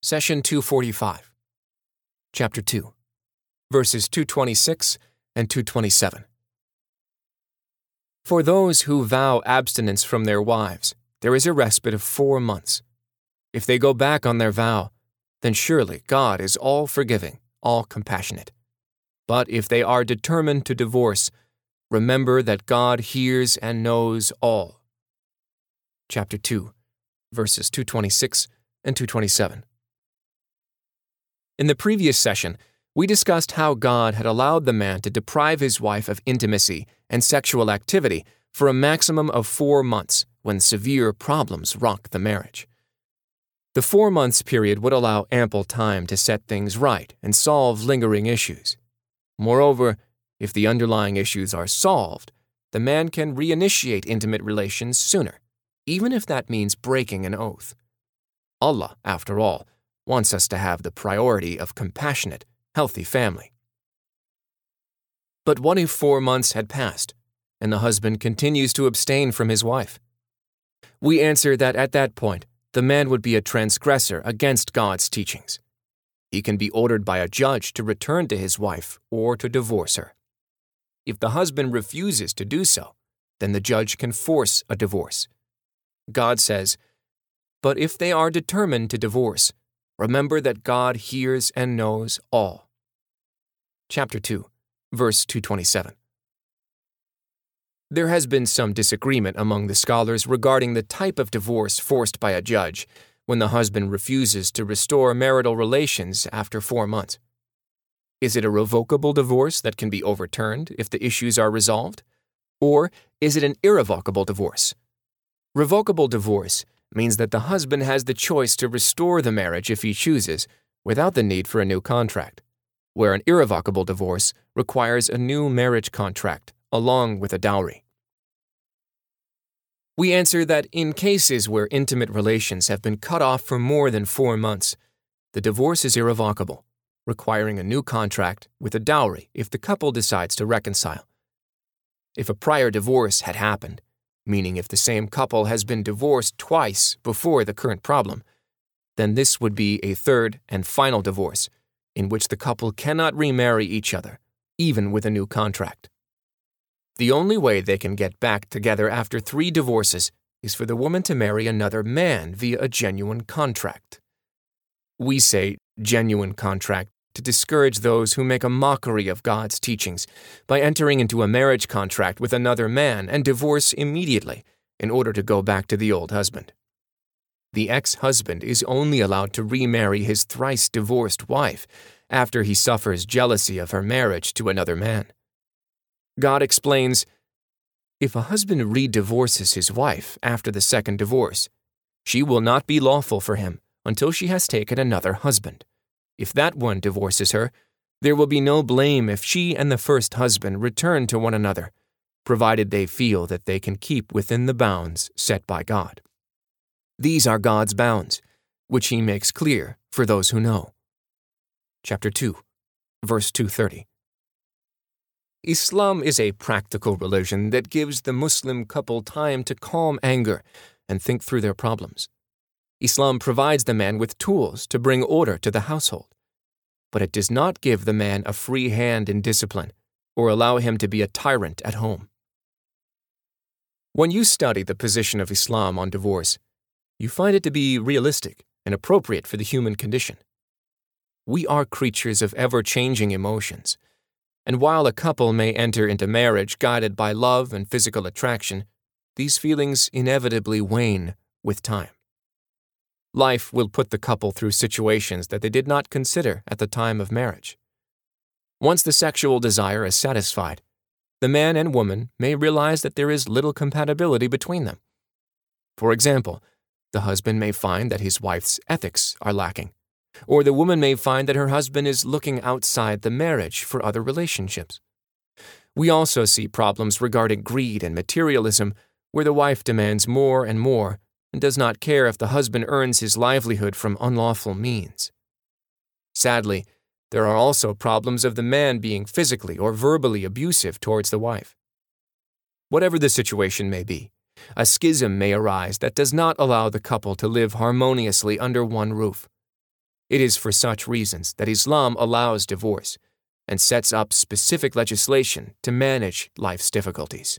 Session 245, Chapter 2, verses 226 and 227. For those who vow abstinence from their wives, there is a respite of four months. If they go back on their vow, then surely God is all forgiving, all compassionate. But if they are determined to divorce, remember that God hears and knows all. Chapter 2, verses 226 and 227. In the previous session, we discussed how God had allowed the man to deprive his wife of intimacy and sexual activity for a maximum of four months when severe problems rock the marriage. The four months period would allow ample time to set things right and solve lingering issues. Moreover, if the underlying issues are solved, the man can reinitiate intimate relations sooner, even if that means breaking an oath. Allah, after all, wants us to have the priority of compassionate, healthy family. But what if four months had passed and the husband continues to abstain from his wife? We answer that at that point, the man would be a transgressor against God's teachings. He can be ordered by a judge to return to his wife or to divorce her. If the husband refuses to do so, then the judge can force a divorce. God says, But if they are determined to divorce, remember that God hears and knows all. Chapter 2, verse 227. There has been some disagreement among the scholars regarding the type of divorce forced by a judge when the husband refuses to restore marital relations after four months. Is it a revocable divorce that can be overturned if the issues are resolved? Or is it an irrevocable divorce? Revocable divorce means that the husband has the choice to restore the marriage if he chooses, without the need for a new contract, where an irrevocable divorce requires a new marriage contract along with a dowry. We answer that in cases where intimate relations have been cut off for more than four months, the divorce is irrevocable, requiring a new contract with a dowry if the couple decides to reconcile. If a prior divorce had happened, meaning if the same couple has been divorced twice before the current problem, then this would be a third and final divorce, in which the couple cannot remarry each other, even with a new contract. The only way they can get back together after three divorces is for the woman to marry another man via a genuine contract. We say genuine contract to discourage those who make a mockery of God's teachings by entering into a marriage contract with another man and divorce immediately in order to go back to the old husband. The ex husband is only allowed to remarry his thrice divorced wife after he suffers jealousy of her marriage to another man. God explains If a husband redivorces his wife after the second divorce, she will not be lawful for him until she has taken another husband. If that one divorces her, there will be no blame if she and the first husband return to one another, provided they feel that they can keep within the bounds set by God. These are God's bounds, which He makes clear for those who know. Chapter 2, verse 230. Islam is a practical religion that gives the Muslim couple time to calm anger and think through their problems. Islam provides the man with tools to bring order to the household, but it does not give the man a free hand in discipline or allow him to be a tyrant at home. When you study the position of Islam on divorce, you find it to be realistic and appropriate for the human condition. We are creatures of ever changing emotions and while a couple may enter into marriage guided by love and physical attraction, these feelings inevitably wane with time. Life will put the couple through situations that they did not consider at the time of marriage. Once the sexual desire is satisfied, the man and woman may realize that there is little compatibility between them. For example, the husband may find that his wife's ethics are lacking, or the woman may find that her husband is looking outside the marriage for other relationships. We also see problems regarding greed and materialism, where the wife demands more and more and does not care if the husband earns his livelihood from unlawful means. Sadly, there are also problems of the man being physically or verbally abusive towards the wife. Whatever the situation may be, a schism may arise that does not allow the couple to live harmoniously under one roof. It is for such reasons that Islam allows divorce and sets up specific legislation to manage life's difficulties.